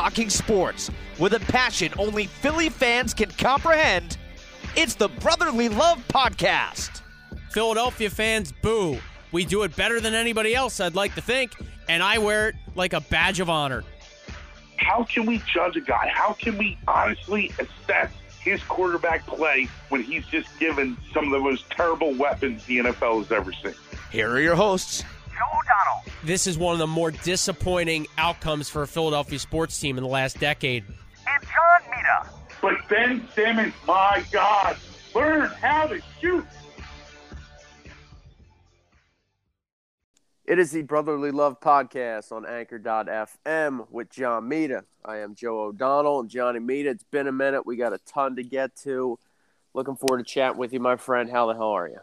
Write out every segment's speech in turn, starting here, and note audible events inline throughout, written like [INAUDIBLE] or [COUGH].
talking sports with a passion only Philly fans can comprehend. It's the Brotherly Love Podcast. Philadelphia fans, boo. We do it better than anybody else, I'd like to think, and I wear it like a badge of honor. How can we judge a guy? How can we honestly assess his quarterback play when he's just given some of the most terrible weapons the NFL has ever seen? Here are your hosts, Joe O'Donnell. This is one of the more disappointing outcomes for a Philadelphia sports team in the last decade. And John Mita. But Ben Simmons, my God, learn how to shoot. It is the Brotherly Love Podcast on Anchor.fm with John Mita. I am Joe O'Donnell and Johnny Mita. It's been a minute. We got a ton to get to. Looking forward to chatting with you, my friend. How the hell are you?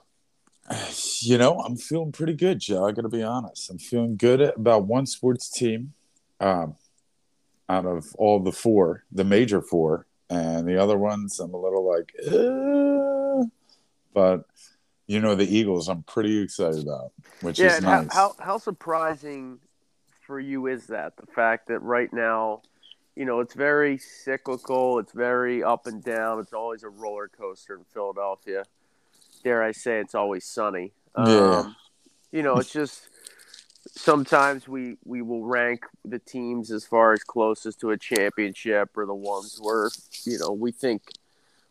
[SIGHS] You know, I'm feeling pretty good, Joe. I got to be honest. I'm feeling good about one sports team um, out of all the four, the major four, and the other ones, I'm a little like, eh. but you know, the Eagles, I'm pretty excited about, which yeah, is nice. how, how how surprising for you is that the fact that right now, you know, it's very cyclical. It's very up and down. It's always a roller coaster in Philadelphia. Dare I say, it's always sunny. Um, Yeah. You know, it's just sometimes we we will rank the teams as far as closest to a championship or the ones where you know we think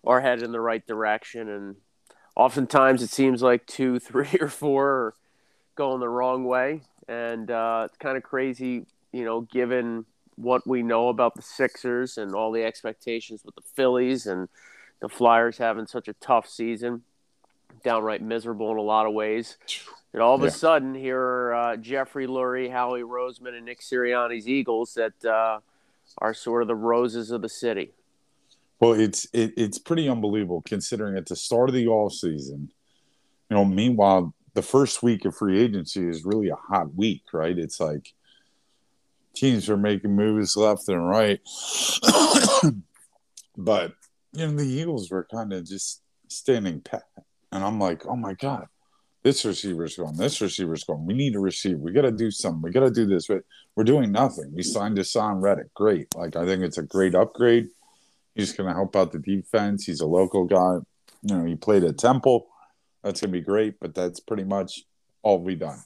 are headed in the right direction and oftentimes it seems like two [LAUGHS] three or four are going the wrong way and uh, it's kind of crazy you know given what we know about the sixers and all the expectations with the phillies and the flyers having such a tough season downright miserable in a lot of ways and all of Yeah. a sudden, here are uh, Jeffrey Lurie, Howie Roseman, and Nick Sirianni's Eagles that uh, are sort of the roses of the city. Well, it's it, it's pretty unbelievable considering at the start of the off season, you know, meanwhile, the first week of free agency is really a hot week, right? It's like teams are making moves left and right. [COUGHS] but you know, the Eagles were kind of just standing pat. And I'm like, oh my God, this receiver's going, this receiver's going. We need a receiver. We got to do something. We got to do this. But we're doing nothing. We signed Haason Reddick. Great. Like, I think it's a great upgrade. He's going to help out the defense. He's a local guy. You know, he played at Temple. That's going to be great. But that's pretty much all we done.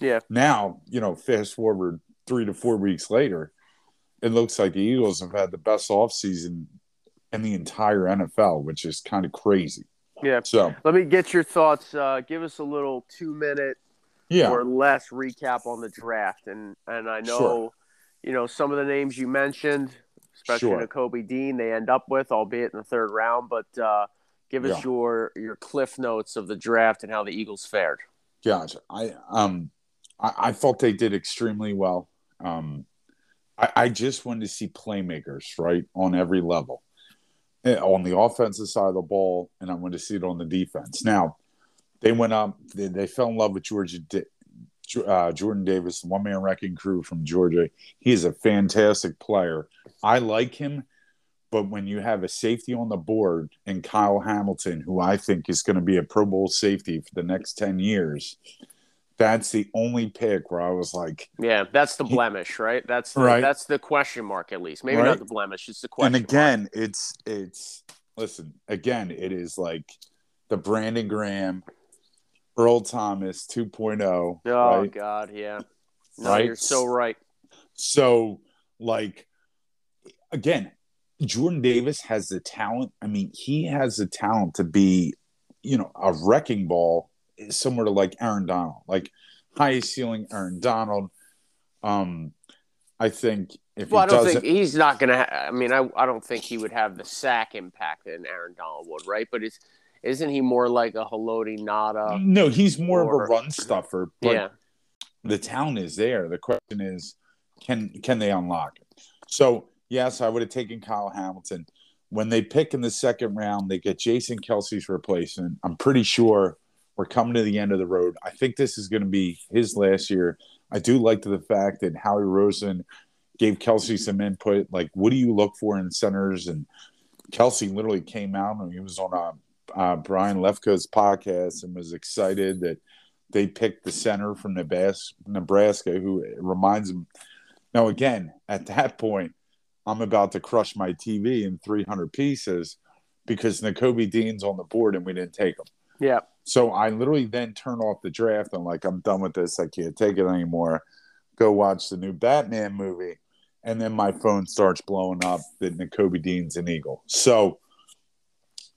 Yeah. Now, you know, fast forward three to four weeks later, it looks like the Eagles have had the best offseason in the entire NFL, which is kind of crazy. Yeah. So, Let me get your thoughts. Uh, give us a little two minute yeah. or less recap on the draft. And, and I know, Sure. you know, some of the names you mentioned, especially Sure. Kobe Dean, they end up with, albeit in the third round. But uh, give us Yeah. your, your cliff notes of the draft and how the Eagles fared. Gotcha. I um I, I thought they did extremely well. Um I, I just wanted to see playmakers, right, on every level. Eh, On the offensive side of the ball, and I'm going to see it on the defense. Now, they went up, they, they fell in love with Georgia uh, Jordan Davis, one man wrecking crew from Georgia. He is a fantastic player. I like him, but when you have a safety on the board and Kyle Hamilton, who I think is going to be a Pro Bowl safety for the next 10 years, that's the only pick where I was like, Yeah, that's the blemish, right? That's the, Right. that's the question mark at least. Maybe Right. not the blemish, it's the question. and mark. again, it's, it's, listen, again, it is like the Brandon Graham, Earl Thomas 2.0. Oh right? God, yeah. No, Right? you're so right. So, like, again, Jordan Davis has the talent. I mean, he has the talent to be, you know, a wrecking ball, similar to like Aaron Donald, like highest ceiling Aaron Donald. Um, I think if Well, I don't think he's not going to. Ha- I mean, I I don't think he would have the sack impact that Aaron Donald would, right? But is isn't he more like a Haloti Ngata? no, he's more or- of a run stuffer. But yeah, the talent is there. The question is, can can they unlock it? So yes, I would have taken Kyle Hamilton. When they pick in the second round, they get Jason Kelce's replacement. I'm pretty sure we're coming to the end of the road. I think this is going to be his last year. I do like the fact that Howie Rosen gave Kelce some input. Like, what do you look for in centers? And Kelce literally came out and he was on a, uh, Brian Lefko's podcast and was excited that they picked the center from Nebraska, who reminds him. Now, again, at that point, I'm about to crush my TV in 300 pieces because Nakobe Dean's on the board and we didn't take him. Yeah. So I literally then turn off the draft and like I'm done with this. I can't take it anymore. Go watch the new Batman movie, and then my phone starts blowing up that Nakobe Dean's an Eagle. So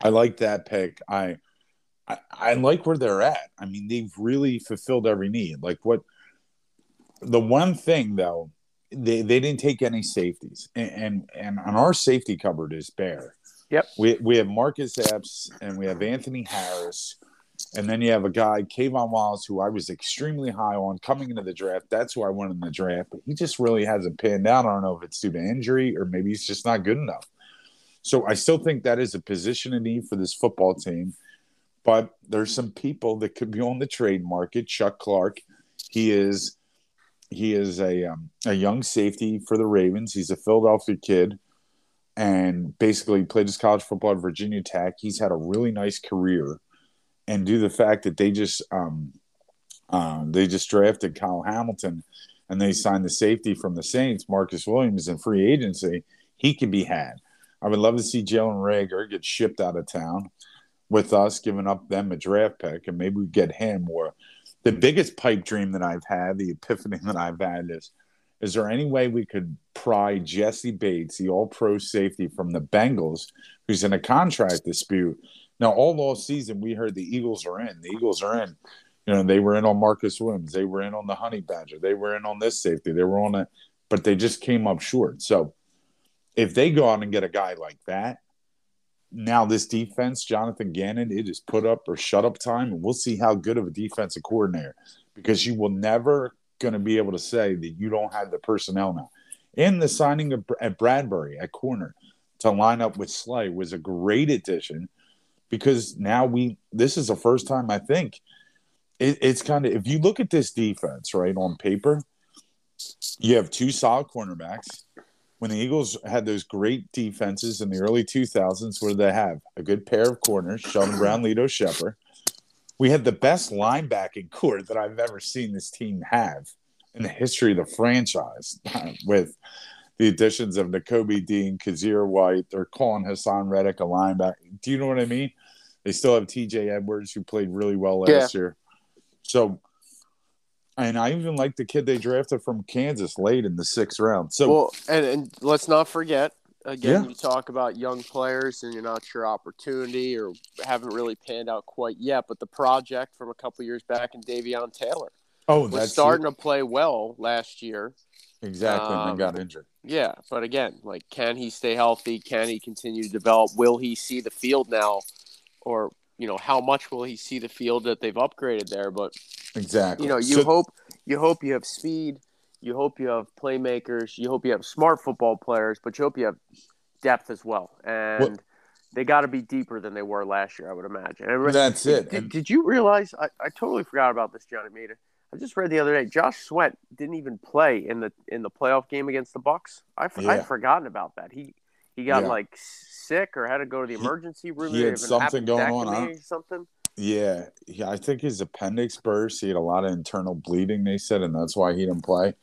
I like that pick. I, I I like where they're at. I mean, they've really fulfilled every need. Like what the one thing though, they they didn't take any safeties, and and, and on our safety cupboard is bare. Yep. We we have Marcus Epps and we have Anthony Harris. And then you have a guy, K'Von Wallace, who I was extremely high on coming into the draft. That's who I went in the draft, but he just really hasn't panned out. I don't know if it's due to injury or maybe he's just not good enough. So I still think that is a position of need for this football team. But there's some people that could be on the trade market. Chuck Clark, he is he is a um, a young safety for the Ravens. He's a Philadelphia kid, and basically played his college football at Virginia Tech. He's had a really nice career, and to the fact that they just um, uh, they just drafted Kyle Hamilton, and they signed the safety from the Saints, Marcus Williams, in free agency, he could be had. I would love to see Jalen Reagor get shipped out of town with us, giving up them a draft pick, and maybe we get him. Or the biggest pipe dream that I've had, the epiphany [LAUGHS] that I've had is: is there any way we could pry Jessie Bates, the All-Pro safety from the Bengals, who's in a contract dispute? Now, all off season, we heard the Eagles are in. The Eagles are in. You know, they were in on Marcus Williams. They were in on the Honey Badger. They were in on this safety. They were on it, but they just came up short. So if they go out and get a guy like that, now this defense, Jonathan Gannon, it is put up or shut up time, and we'll see how good of a defensive coordinator because you will never going to be able to say that you don't have the personnel now. And the signing of at Bradberry at corner to line up with Slay was a great addition because now we this is the first time I think it, it's kind of if you look at this defense right on paper, you have two solid cornerbacks when the Eagles had those great defenses in the early 2000s, where they have a good pair of corners, Sheldon Brown, Lito Sheppard. We had the best linebacking [LAUGHS] core that I've ever seen this team have in the history of the franchise, [LAUGHS] with the additions of Nakobe Dean, Kyzir White. They're calling Haason Reddick a linebacker. Do you know what I mean? They still have TJ Edwards, who played really well last Yeah. year. So, and I even like the kid they drafted from Kansas late in the sixth round. So, Well, and, and let's not forget again, Yeah. you talk about young players and you're not sure opportunity or haven't really panned out quite yet. But the project from a couple years back in Davion Taylor oh, was that's starting to play well last year. exactly. and um, then got injured. Yeah, but again, like, can he stay healthy? Can he continue to develop? Will he see the field now, or you know, how much will he see the field that they've upgraded there? But Exactly. you know, you So- hope you hope you have speed, you hope you have playmakers, you hope you have smart football players, but you hope you have depth as well. And they got to be deeper than they were last year, I would imagine. And That's it. Did, did you realize? I, I totally forgot about this, Johnny Mita. I just read the other day. Josh Sweat didn't even play in the in the playoff game against the Bucks. I Yeah. I'd forgotten about that. He he got Yeah. like sick or had to go to the He- emergency room. he They had something going on, huh? Something. Yeah, yeah, I think his appendix burst. He had a lot of internal bleeding. They said, and that's why he didn't play.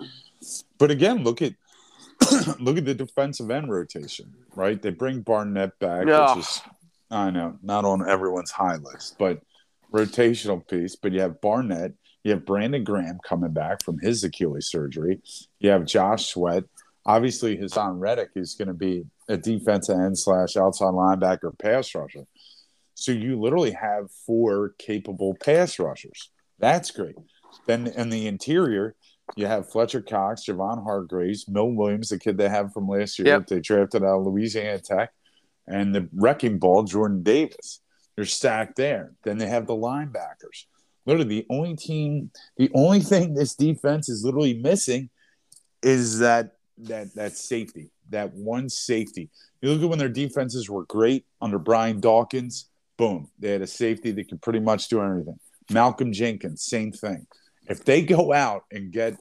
But again, look at [CLEARS THROAT] look at the defensive end rotation. Right, they bring Barnett back, Yeah. which is I know not on everyone's high list, but rotational piece. But you have Barnett, you have Brandon Graham coming back from his Achilles surgery. You have Josh Sweat. Obviously, Haason Reddick is going to be a defensive end slash outside linebacker pass rusher. So you literally have four capable pass rushers. That's great. Then in the interior, you have Fletcher Cox, Javon Hargraves, Mill Williams, the kid they have from last year. Yep. They drafted out of Louisiana Tech, and the wrecking ball, Jordan Davis. They're stacked there. Then they have the linebackers. Literally, the only team, the only thing this defense is literally missing is that that that safety, that one safety. You look at when their defenses were great under Brian Dawkins. Boom, they had a safety that could pretty much do everything. Malcolm Jenkins, same thing. If they go out and get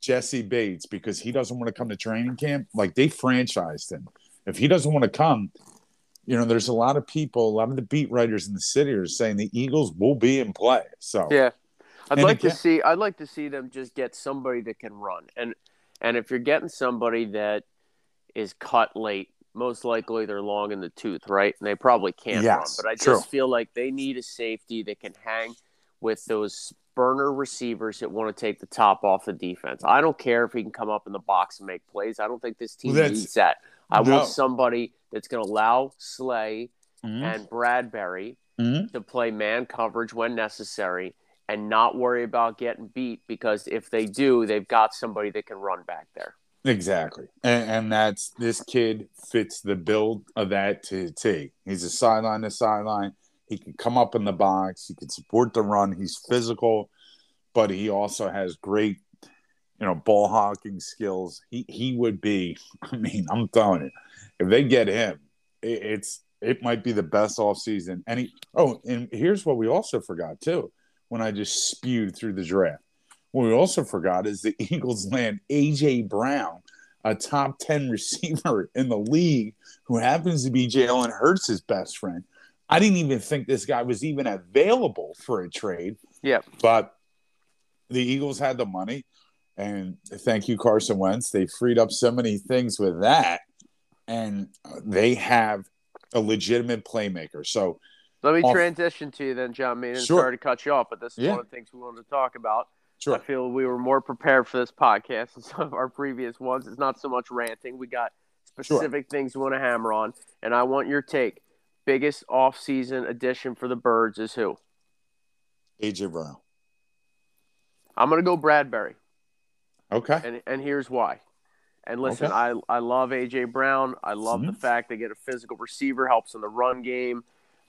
Jessie Bates because he doesn't want to come to training camp, like they franchised him. If he doesn't want to come, you know, there's a lot of people, a lot of the beat writers in the city are saying the Eagles will be in play. So Yeah, I'd And like to see. I'd like to see them just get somebody that can run, and and if you're getting somebody that is cut late. Most likely they're long in the tooth, right? And they probably can't Yes, run. But I true. just feel like they need a safety that can hang with those burner receivers that want to take the top off the defense. I don't care if he can come up in the box and make plays. I don't think this team that's- needs that. I No. want somebody that's going to allow Slay Mhm. and Bradberry Mhm. to play man coverage when necessary and not worry about getting beat because if they do, they've got somebody that can run back there. Exactly. And, and that's this kid fits the build of that to T. He's a sideline to sideline. He can come up in the box. He can support the run. He's physical, but he also has great, you know, ball hawking skills. He he would be. [LAUGHS] I mean, I'm telling you, if they get him, it, it's it might be the best off season. And he. Oh, and here's what we also forgot too. When I just spewed through the draft. What we also forgot is the [LAUGHS] Eagles land AJ Brown, a top 10 receiver [LAUGHS] in the league who happens to be Jalen Hurts' best friend. I didn't even think this guy was even available for a trade, Yep. but the Eagles had the money. And thank you, Carson Wentz. They freed up so many things with that. And they have a legitimate playmaker. So, Let me Off- transition to you then, John Mita. Sure. Sorry to cut you off, but this is Yeah. one of the things we wanted to talk about. Sure. I feel we were more prepared for this podcast than [LAUGHS] some of our previous ones. It's not so much ranting. We got specific things we want to hammer on, and I want your take. Biggest off-season addition for the Birds is who? AJ Brown. I'm going to go Bradberry. Okay. and and here's why. And listen, Okay. I I love AJ Brown. I love the Mhm. fact they get a physical receiver, helps in the run game.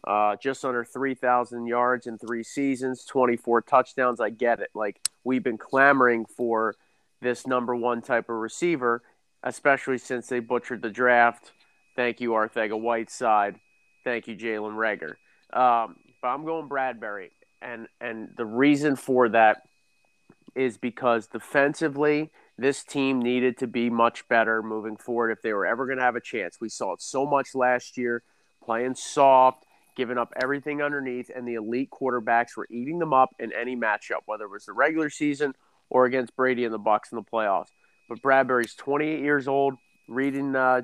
Uh, just under three thousand yards in three seasons, twenty four touchdowns. I get it. Like we've been clamoring for this number one type of receiver, especially since they butchered the draft. Thank you, Arcega-Whiteside. Thank you, Jalen Reagor. Um, but I'm going Bradberry, and and the reason for that is because defensively, this team needed to be much better moving forward if they were ever going to have a chance. We saw it so much last year, playing soft, giving up everything underneath, and the elite quarterbacks were eating them up in any matchup, whether it was the regular season or against Brady and the Bucks in the playoffs. But Bradberry's 28 years old. Reading uh,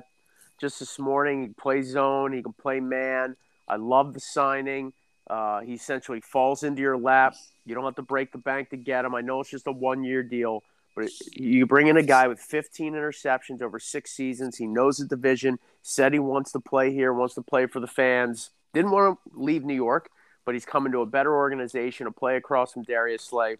just this morning, he plays zone, he can play man. I love the signing. Uh, he essentially falls into your lap. You don't have to break the bank to get him. I know it's just a one year deal, but you bring in a guy with 15 interceptions over six seasons. He knows the division, said he wants to play here, wants to play for the fans. Didn't want to leave New York, but he's coming to a better organization to play across from Darius Slay.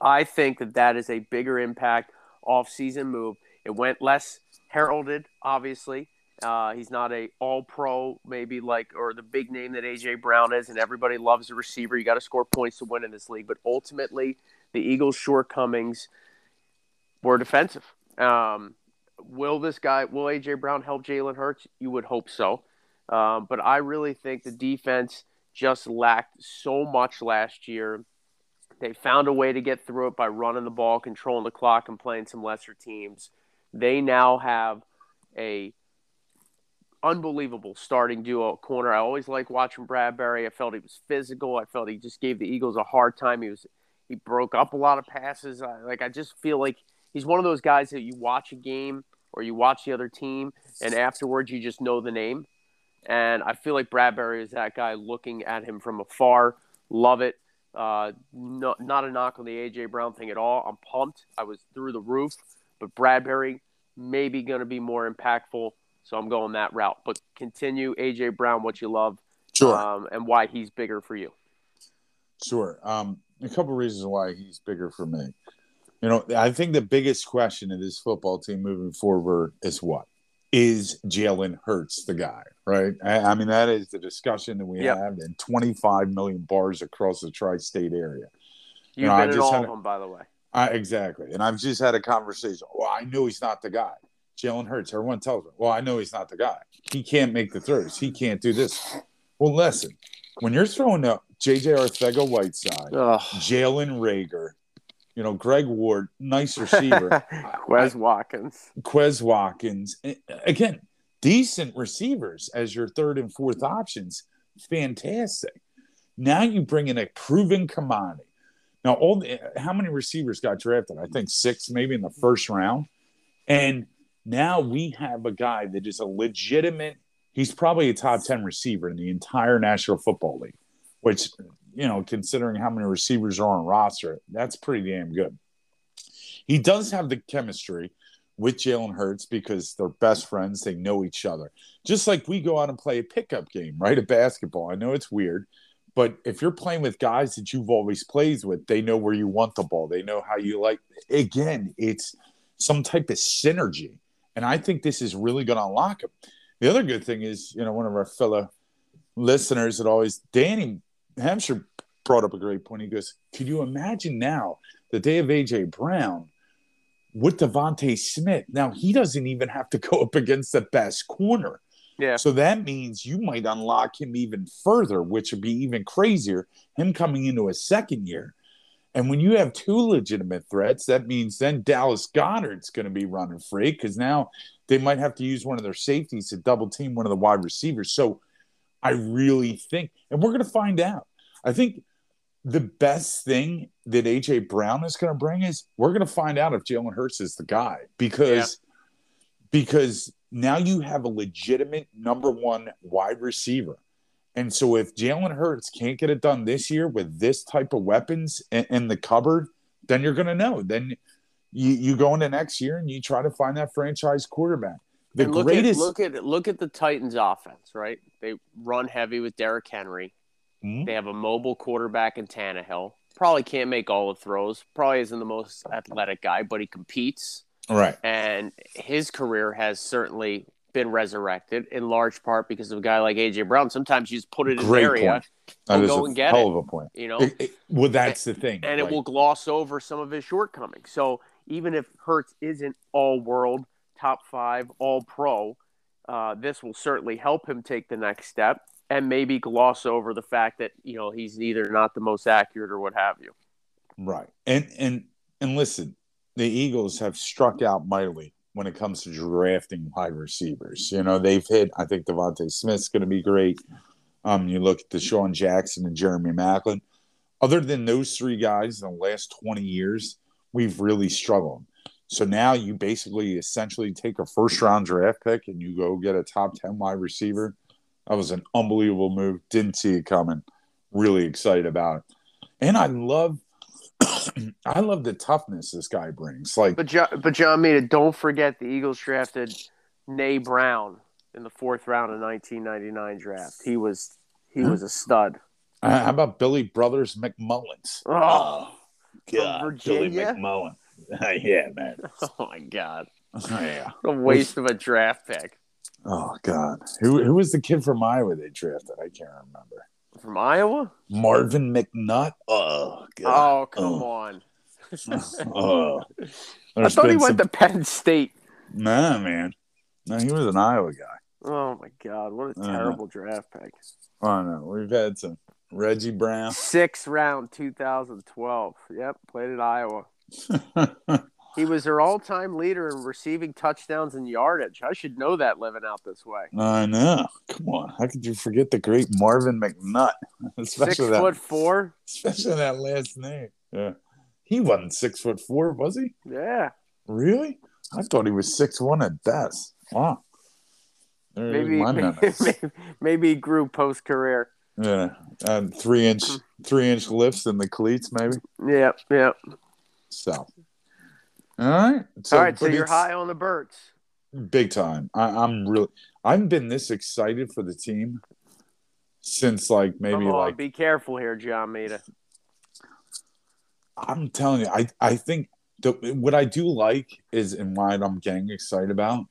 I think that that is a bigger impact off-season move. It went less heralded, obviously. Uh, he's not a all-pro, maybe like or the big name that AJ Brown is, and everybody loves a receiver. You got to score points to win in this league. But ultimately, the Eagles' shortcomings were defensive. Um, will this guy, will AJ Brown help Jalen Hurts? You would hope so. Um, but I really think the defense just lacked so much last year. They found a way to get through it by running the ball, controlling the clock, and playing some lesser teams. They now have a unbelievable starting duo corner. I always like watching Bradberry. I felt he was physical. I felt he just gave the Eagles a hard time. He was he broke up a lot of passes. I, like I just feel like he's one of those guys that you watch a game or you watch the other team, and afterwards you just know the name. And I feel like Bradberry is that guy looking at him from afar. Love it. Uh, no, not a knock on the AJ Brown thing at all. I'm pumped. I was through the roof, but Bradberry maybe going to be more impactful. So I'm going that route. But continue AJ Brown, what you love, Sure. um, and why he's bigger for you. Sure. Um, a couple reasons why he's bigger for me. You know, I think the biggest question of this football team moving forward is what? Is Jalen Hurts the guy, right? I, I mean, that is the discussion that we Yep. have in 25 million bars across the tri state area. You've No, I been just all of a- them, by the way. I, exactly. And I've just had a conversation. Well, I know he's not the guy. Jalen Hurts, everyone tells me, well, I know he's not the guy. He can't make the throws. He can't do this. Well, listen, when you're throwing up JJ Arcega-Whiteside, Jalen Reagor, you know, Greg Ward, nice [LAUGHS] receiver, Wes Watkins. Quez Watkins, again, decent receivers as your third and fourth options. Fantastic. Now you bring in a proven commodity. Now, all the, how many receivers got drafted? I think six, maybe in the first round. And Now we have a guy that is a legitimate. He's probably a top ten receiver in the entire National Football League, which you know, considering how many receivers are on roster, that's pretty damn good. He does have the chemistry with Jalen Hurts because they're best friends. They know each other. Just like we go out and play a pickup game, right? A basketball. I know it's weird, but if you're playing with guys that you've always played with, they know where you want the ball. They know how you like. Again, it's some type of synergy. And I think this is really going to unlock him. The other good thing is, you know, one of our fellow listeners that always, Danny Hampshire brought up a great point. He goes, Could you imagine now the day of AJ Brown with DeVonta Smith? Now he doesn't even have to [LAUGHS] go up against the best corner. Yeah. So that means you might unlock him even further, which would be even crazier. Him coming into a second year. And when you have two legitimate threats, that means then Dallas Goedert's going to be running free because now they might have to use one of their safeties to double team one of the wide receivers. So I really think, and we're going to find out. I think the best thing that AJ Brown is going to bring is we're going to find out if Jalen Hurts is the guy because because now you have a legitimate number one wide receiver. And so if Jalen Hurts can't get it done this year with this type of weapons in, in the cupboard, then you're going to know. Then you, you go into next year and you try to find that franchise quarterback. The look greatest. At, look at look at the Titans' offense, right? They run heavy with Derrick Henry. Mhm. They have a mobile quarterback in Tannehill. Probably can't make all the throws. Probably isn't the most athletic guy, but he competes. right. And his career has certainly been resurrected in large part because of a guy like AJ Brown. Sometimes you just put it in Great an area, point. That go a and get hell it. of a point. you know, It- it- well, that's the thing. and it will gloss over some of his shortcomings. So even if Hurts isn't all world, top five, all pro, uh, this will certainly help him take the next step and maybe gloss over the fact that you know he's either not the most accurate or what have you. Right. And and and listen, the Eagles have struck out mightily when it comes to drafting wide receivers. You know, they've hit I think DeVonta Smith's gonna be great. Um, you look at DeSean Jackson and Jeremy Maclin. Other than those three guys in the last 20 years, we've really struggled. So now you basically essentially take a first round draft pick and you go get a top 10 wide receiver. That was an unbelievable move. Didn't see it coming. Really excited about it. And I love [CLEARS THROAT] I love the toughness this guy brings. Like But John, but John Mita, don't forget the Eagles drafted Na Brown in the fourth round of 1999 draft. He was he was a stud. uh, how about Billy Brothers McMullins? Oh, God, Billy McMullen. [LAUGHS] yeah, man. oh my God! Oh, [LAUGHS] yeah. What a waste of a draft pick Oh God. Who who was the kid from Iowa they drafted? I can't remember. from Iowa. Marvin McNutt. Oh God. Oh come Oh. on! [LAUGHS] Oh. I thought he went some- to Penn State. Nah, man. No, he was an Iowa guy. Oh my God! What a terrible draft pick. Oh no, we've had some Reggie Brown. Sixth round, 2012. Yep, played at Iowa. [LAUGHS] He was their all-time leader in receiving touchdowns and yardage. I should know that living out this way. I know. Come on. How could you forget the great Marvin McNutt? [LAUGHS] Six Especially that, foot four. especially that last name. Yeah. He wasn't six foot four, was he? Yeah, Really? I thought he was six one at best. Wow. There's maybe maybe, [LAUGHS] maybe he grew post career. Yeah. And three inch three inch lifts in the cleats, maybe. Yep, yep. So all right. So, All right, so you're high on the birds. Big time. I, I'm really I haven't been this excited for the team since like maybe on, like be careful here, John Mita. I'm telling you, I, I think the, what I do like is, and why I'm getting excited about,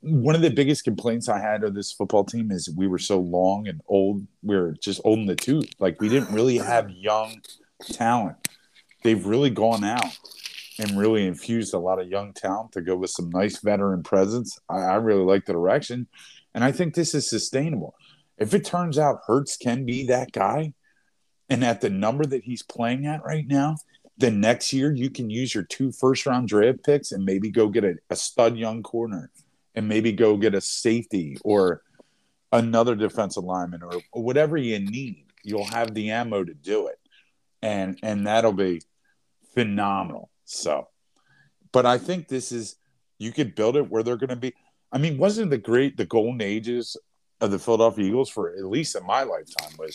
one of the biggest complaints I had of this football team is we were so long and old. We are just old in the tooth. Like we didn't really have young talent. They've really gone out and really infused a lot of young talent to go with some nice veteran presence. I, I really like the direction, and I think this is sustainable. If it turns out Hurts can be that guy, and at the number that he's playing at right now, then next year you can use your two first round draft picks and maybe go get a, a stud young corner and maybe go get a safety or another defensive lineman or whatever you need. You'll have the ammo to do it. And and that'll be phenomenal. So but I think this is You could build it where they're going to be. I mean, wasn't the great the golden ages of the Philadelphia Eagles for at least in my lifetime was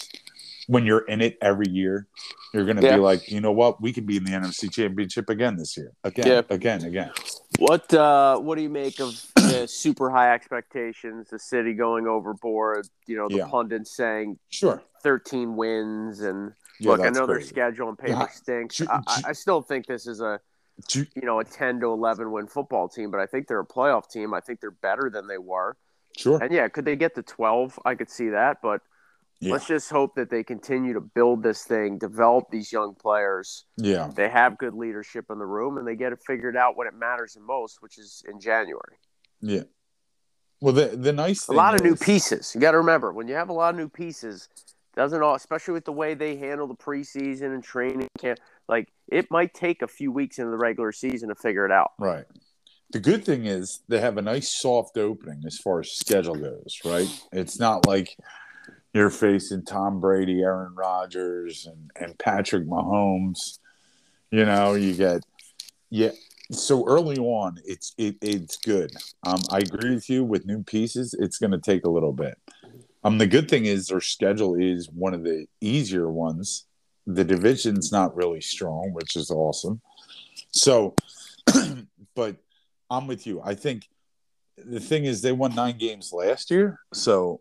when you're in it every year, you're going to Yeah. be like, you know what, we could be in the NFC Championship again this year, again, Yeah. again, again. What uh, what do you make of the super high expectations? The city going overboard. You know, the Yeah. pundits saying Sure. 13 wins, and Yeah, look, I that's know their schedule and paper Yeah. stinks. Ju- I, I, ju- I still think this is a you know a 10 to 11 win football team, but I think they're a playoff team. I think they're better than they were. Sure. And yeah, could they get to 12? I could see that, but Yeah. let's just hope that they continue to build this thing, develop these young players. Yeah. They have good leadership in the room, and they get it figured out when it matters the most, which is in January. Yeah. Well, the the nice thing A thing lot of new pieces. You got to remember when you have a lot of new pieces, doesn't all, especially with the way they handle the preseason and training camp. Like it might take a few weeks into the regular season to figure it out. Right. The good thing is they have a nice soft opening as far as schedule goes, right? It's not like you're facing Tom Brady, Aaron Rodgers, and, and Patrick Mahomes. You know, you get yeah. So early on, it's it, it's good. Um, I agree with you. With new pieces, it's going to take a little bit. Um, the good thing is their schedule is one of the easier ones. The division's not really strong, which is awesome. So, [CLEARS THROAT] but I'm with you. I think the thing is they won nine games last year, so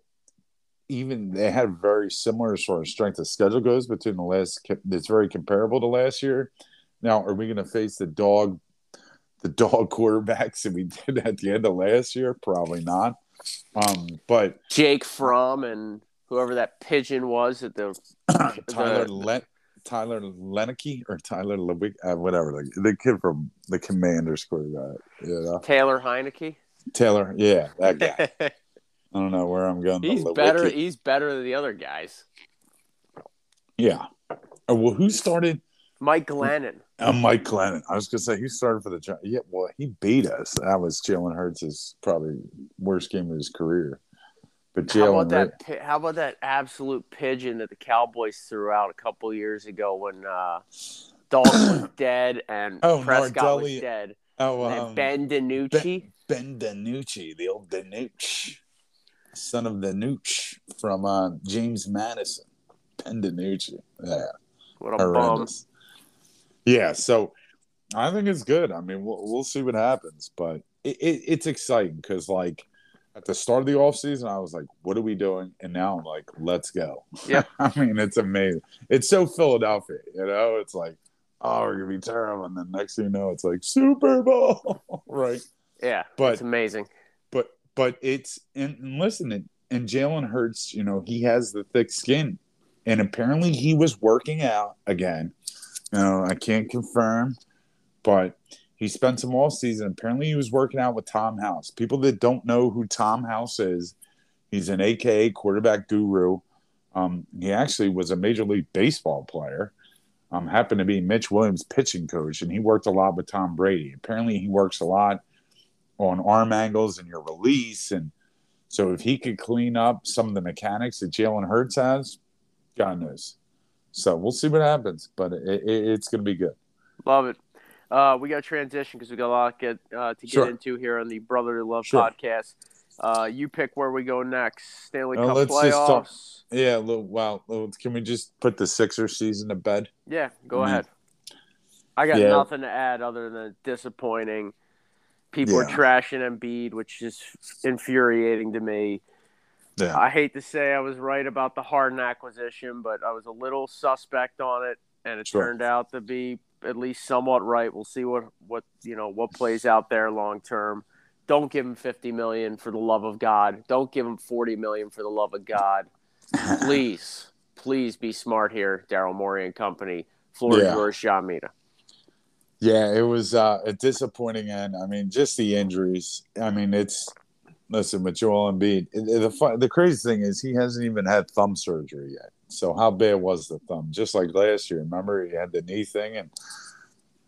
even they had very similar as far as strength of schedule goes between the last. It's very comparable to last year. Now, are we going to face the dog, the dog [LAUGHS] quarterbacks that we did at the end of last year? Probably not. Um, but Jake Fromm and whoever that pigeon was at the [CLEARS THROAT] Tyler The- Le- Tyler Lenicky or Tyler Lewick, uh, whatever the, the kid from the Commanders quarterback, you know Taylor Heinicke. Taylor, yeah, that guy. [LAUGHS] I don't know where I'm going. he's better. He's better than the other guys. Yeah. Oh, well, who started? Mike Glennon. Uh, Mike Glennon. I was gonna say he started for the Gi- Yeah, well, he beat us. That was Jalen Hurts' probably worst game of his career. But How about that? How about that absolute pigeon that the Cowboys threw out a couple years ago when uh, Dalton was [CLEARS THROAT] dead and Oh, Prescott was dead? oh, And um, ben DiNucci. Ben DiNucci, the old DiNucci, son of DiNucci from uh, James Madison. Ben DiNucci. Yeah. what a bum. Yeah, so I think it's good. I mean, we'll, we'll see what happens, but it, it, it's exciting because, like, at the start of the offseason, I was like, what are we doing? And now I'm like, let's go. Yeah, [LAUGHS] I mean, it's amazing. It's so Philadelphia, you know? It's like, oh, we're going to be terrible. And then next thing you know, it's like Super Bowl, [LAUGHS] right? Yeah, But- it's amazing. But, but it's, and, and listen, and, and Jalen Hurts, you know, he has the thick skin. And apparently he was working out again. Know, I can't confirm, but he spent some all season. Apparently, he was working out with Tom House. People that don't know who Tom House is, he's an AKA quarterback guru. Um, he actually was a major league baseball player. Um, happened to be Mitch Williams' pitching coach, and he worked a lot with Tom Brady. Apparently, he works a lot on arm angles and your release, and so if he could clean up some of the mechanics that Jalen Hurts has, God knows. So we'll see what happens, but it, it, it's going to be good. Love it. Uh, we got to transition because we got a lot to get, uh, to get Sure. into here on the Brotherly Love Sure. podcast. Uh, you pick where we go next. Stanley Uh, Cup let's playoffs. just talk- Yeah, little, well, can we just put the Sixers season to bed? Yeah, go Mm. ahead. I got Yeah. nothing to add other than disappointing. People are Yeah. trashing Embiid, which is infuriating to me. Yeah, I hate to say I was right about the Harden acquisition, but I was a little suspect on it, and it Sure. turned out to be at least somewhat right. We'll see what what you know what plays out there long term. Don't give him fifty million for the love of God. Don't give him forty million for the love of God. [LAUGHS] Please, please be smart here, Daryl Morey and company. Florida Yeah. yours, John Mita. yeah, it was uh, a disappointing end. I mean, just the injuries. I mean, it's listen with Joel Embiid. the the crazy thing is he hasn't even had thumb surgery yet. So how bad was the thumb? Just like last year, remember he had the knee thing, and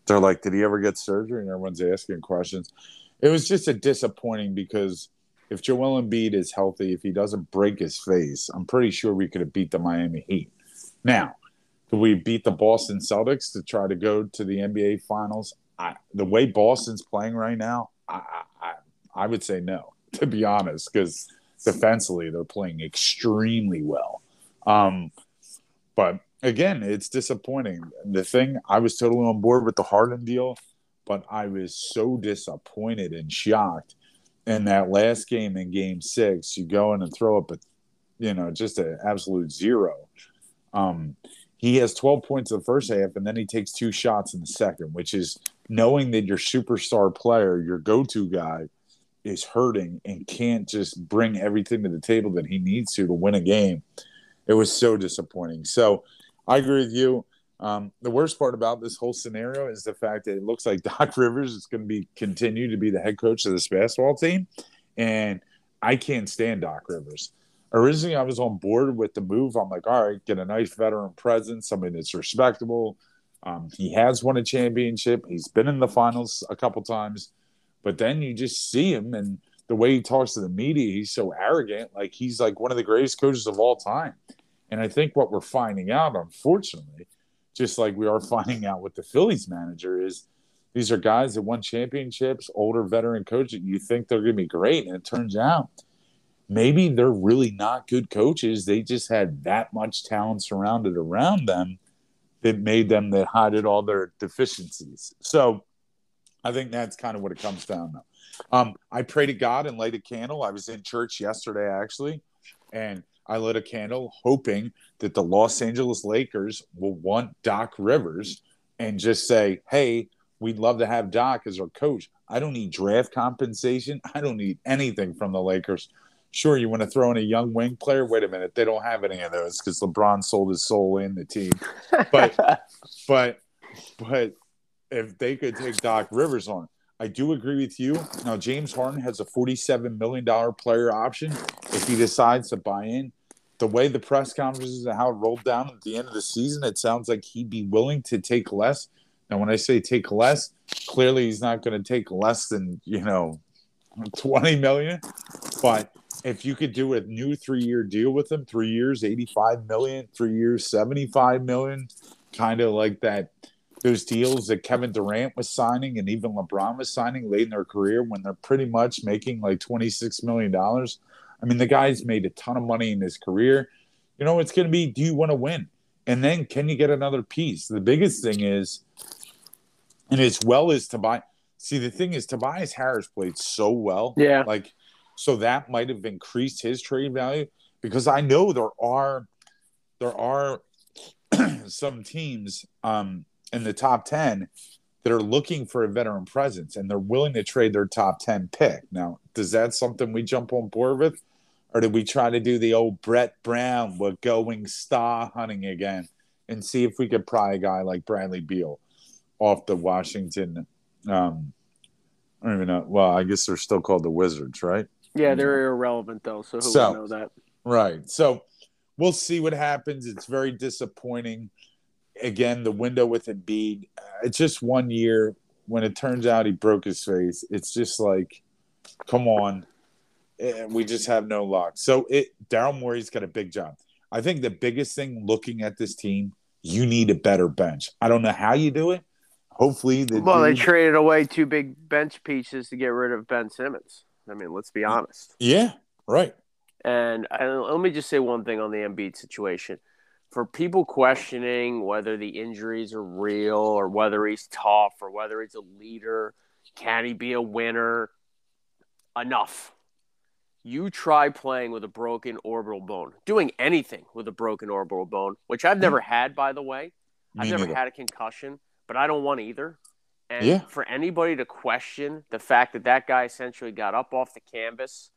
they're like, "Did he ever get surgery?" And everyone's asking questions. It was just a disappointing because if Joel Embiid is healthy, if he doesn't break his face, I'm pretty sure we could have beat the Miami Heat. Now, could we beat the Boston Celtics to try to go to the NBA Finals? I, the way Boston's playing right now, I, I, I would say no, to be honest, because defensively they're playing extremely well. Um, but again, it's disappointing. The thing I was totally on board with the Harden deal, but I was so disappointed and shocked in that last game in Game Six. You go in and throw up a, you know, just an absolute zero. Um, he has 12 points in the first half, and then he takes two shots in the second, which is knowing that your superstar player, your go-to guy, is hurting and can't just bring everything to the table that he needs to to win a game. It was so disappointing. So I agree with you. Um, the worst part about this whole scenario is the fact that it looks like [LAUGHS] Doc Rivers is going to be continue to be the head coach of this basketball team, and I can't stand Doc Rivers. Originally, I was on board with the move. I'm like, all right, get a nice veteran presence, somebody that's respectable. Um, he has won a championship. He's been in the finals a couple times, but then you just see him and the way he talks to the media, he's so arrogant. Like he's like one of the greatest coaches of all time. And I think what we're finding out, unfortunately, just like we are [LAUGHS] finding out with the Phillies manager, is these are guys that won championships, older veteran coaches. You think they're going to be great, and it turns out maybe they're really not good coaches. They just had that much talent surrounded around them that made them that hided all their deficiencies. So I think that's kind of what it comes down to. Um, I pray to God and light a candle. I was in church yesterday actually, and I lit a candle hoping that the Los Angeles Lakers will want Doc Rivers and just say, hey, we'd love to have Doc as our coach. I don't need draft compensation. I don't need anything from the Lakers. Sure, you want to throw in a young wing player? Wait a minute, they don't have any of those because LeBron sold his soul in the team. But, [LAUGHS] but, but if they could take Doc Rivers on, I do agree with you. Now, James Harden has a $47 million player option if he decides to buy in. The way the press conferences and how it rolled down at the end of the season, it sounds like he'd be willing to take less. Now, when I say take less, clearly he's not going to take less than, you know, 20 million. But if you could do a new three year deal with him, three years, 85 million, three years, 75 million, kind of like that those deals that Kevin Durant was signing and even LeBron was signing late in their career when they're pretty much making like $26 million. I mean, the guy's made a ton of money in his career. You know, it's going to be do you want to win? And then can you get another piece? The biggest thing is, and as well as Tobias, see, the thing is, Tobias Harris played so well. Yeah. Like, so that might have increased his trade value because I know there are, there are [CLEARS THROAT] some teams, um, in the top 10 that are looking for a veteran presence and they're willing to trade their top 10 pick. Now, does that something we jump on board with? Or did we try to do the old Brett Brown, we're going star hunting again and see if we could pry a guy like Bradley Beal off the Washington? Um, I don't even know. Well, I guess they're still called the Wizards, right? Yeah, they're irrelevant though, so who So- would know that? Right. So we'll see what happens. It's very disappointing. Again, the window with Embiid, uh, it's just one year. When it turns out he broke his face, it's just like, come on. We just have no luck. So it Daryl Morey's got a big job. I think the biggest thing looking at this team, you need a better bench. I don't know how you do it. Hopefully, the Well, they traded away two big bench pieces to get rid of Ben Simmons. I mean, let's be honest. yeah, right. And I, let me just say one thing on the Embiid situation. For people questioning whether the injuries are real or whether he's tough or whether he's a leader, can he be a winner? Enough. You try playing with a broken orbital bone, doing anything with a broken orbital bone, which I've never had, by the way. I've never neither. had a concussion, but I don't want either. And Yeah. for anybody to question the fact that that guy essentially got up off the canvas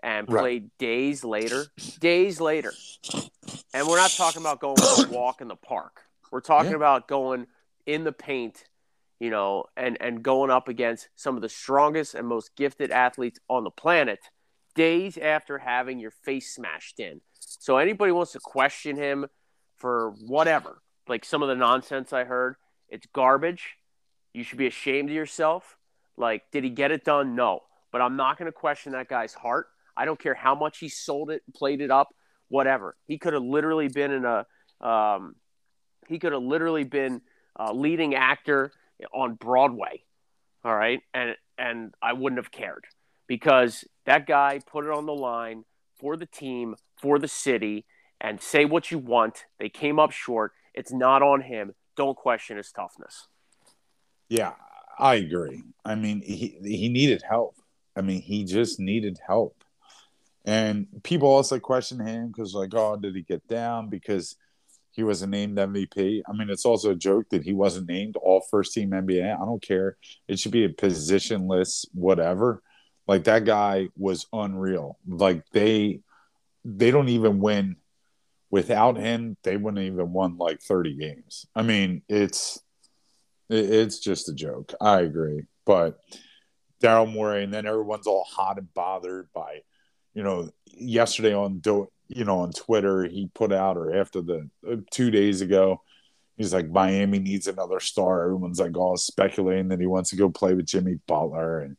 and Right. played days later, [LAUGHS] days later, and we're not talking about going for a [COUGHS] walk in the park. We're talking Yeah. about going in the paint, you know, and and going up against some of the strongest and most gifted athletes on the planet days after having your face smashed in. So anybody wants to question him for whatever, like some of the nonsense I heard, it's garbage. You should be ashamed of yourself. Like, did he get it done? No. But I'm not going to question that guy's heart. I don't care how much he sold it, played it up, whatever. He could have literally been in a, um, he could have literally been a leading actor on Broadway. All right, and and I wouldn't have cared because that guy put it on the line for the team, for the city, and say what you want. They came up short. It's not on him. Don't question his toughness. Yeah, I agree. I mean, he he needed help. I mean, he just needed help. And people also question him because, like, oh, did he get down because he wasn't named MVP? I mean, it's also a joke that he wasn't named all first team NBA. I don't care. It should be a positionless whatever. Like that guy was unreal. Like they they don't even win without him. They wouldn't even won like 30 games. I mean, it's it's just a joke. I agree. But Daryl Morey, and then everyone's all hot and bothered by, you know, yesterday on do you know on Twitter he put out or after the uh, two days ago, he's like Miami needs another star. Everyone's like all speculating that he wants to go play with Jimmy Butler, and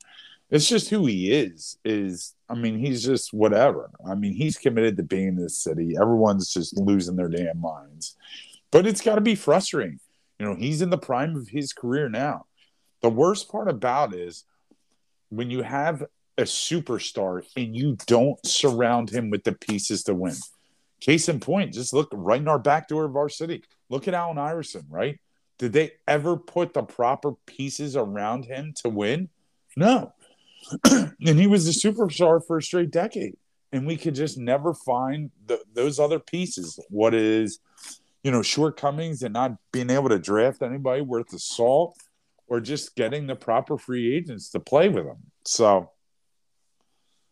it's just who he is. Is I mean he's just whatever. I mean he's committed to being in this city. Everyone's just losing their damn minds, but it's got to be frustrating you know, he's in the prime of his career now. The worst part about is when you have a superstar and you don't surround him with the pieces to win. Case in point, just look right in our back door of our city. Look at Allen Iverson, right? Did they ever put the proper pieces around him to win? No. [CLEARS THROAT] and he was a superstar for a straight decade. And we could just never find the, those other pieces. What is you know, shortcomings and not being able to draft anybody worth the salt or just getting the proper free agents to play with them. So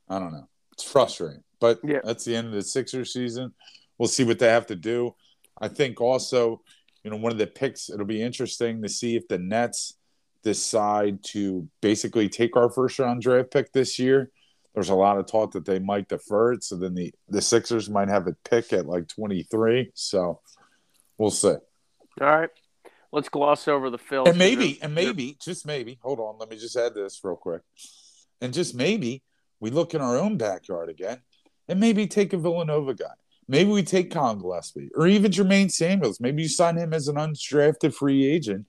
I don't know. It's frustrating, but Yeah. that's the end of the Sixers season. We'll see what they have to do. I think also, you know, one of the picks, it'll be interesting to see if the Nets decide to basically take our first round draft pick this year. There's a lot of talk that they might defer it. So then the, the Sixers might have a pick at like 23. So we'll see. All right. Let's gloss over the Phils. And maybe, and maybe, just maybe, hold on, let me just add this real quick. And just maybe we look in our own backyard again and maybe take a Villanova guy. Maybe we take Colin Gillespie or even Jermaine Samuels. Maybe you sign him as an undrafted free agent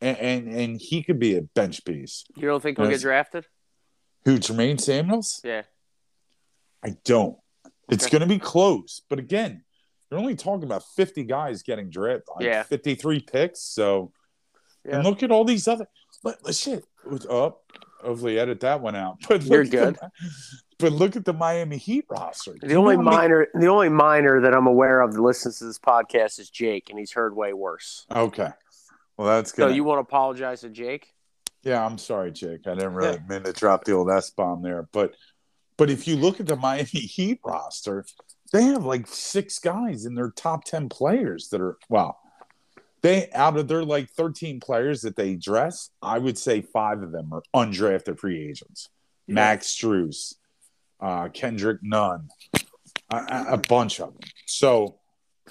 and, and, and he could be a bench piece. You don't think he'll get drafted? Who, Jermaine Samuels? Yeah. I don't. It's going to be close. But again, you're only talking about 50 guys getting drafted. Like Yeah. 53 picks. So, Yeah. and look at all these other. But but shit, up. Hopefully, edit that one out. [LAUGHS] But You're good. the- but look at the Miami Heat roster. The only You know how many- minor, the only minor that I'm aware of that listens to this podcast is Jake, and he's heard way worse. Okay. Well, that's good. So you want to apologize to Jake? Yeah, I'm sorry, Jake. I didn't really [LAUGHS] mean to drop the old S bomb there, but but if you look at the Miami [LAUGHS] Heat roster, they have like six guys in their top ten players that are wow. They out of their like 13 players that they dress, I would say five of them are undrafted free agents. Max Strus, uh, Kendrick Nunn, a, a- bunch of them. So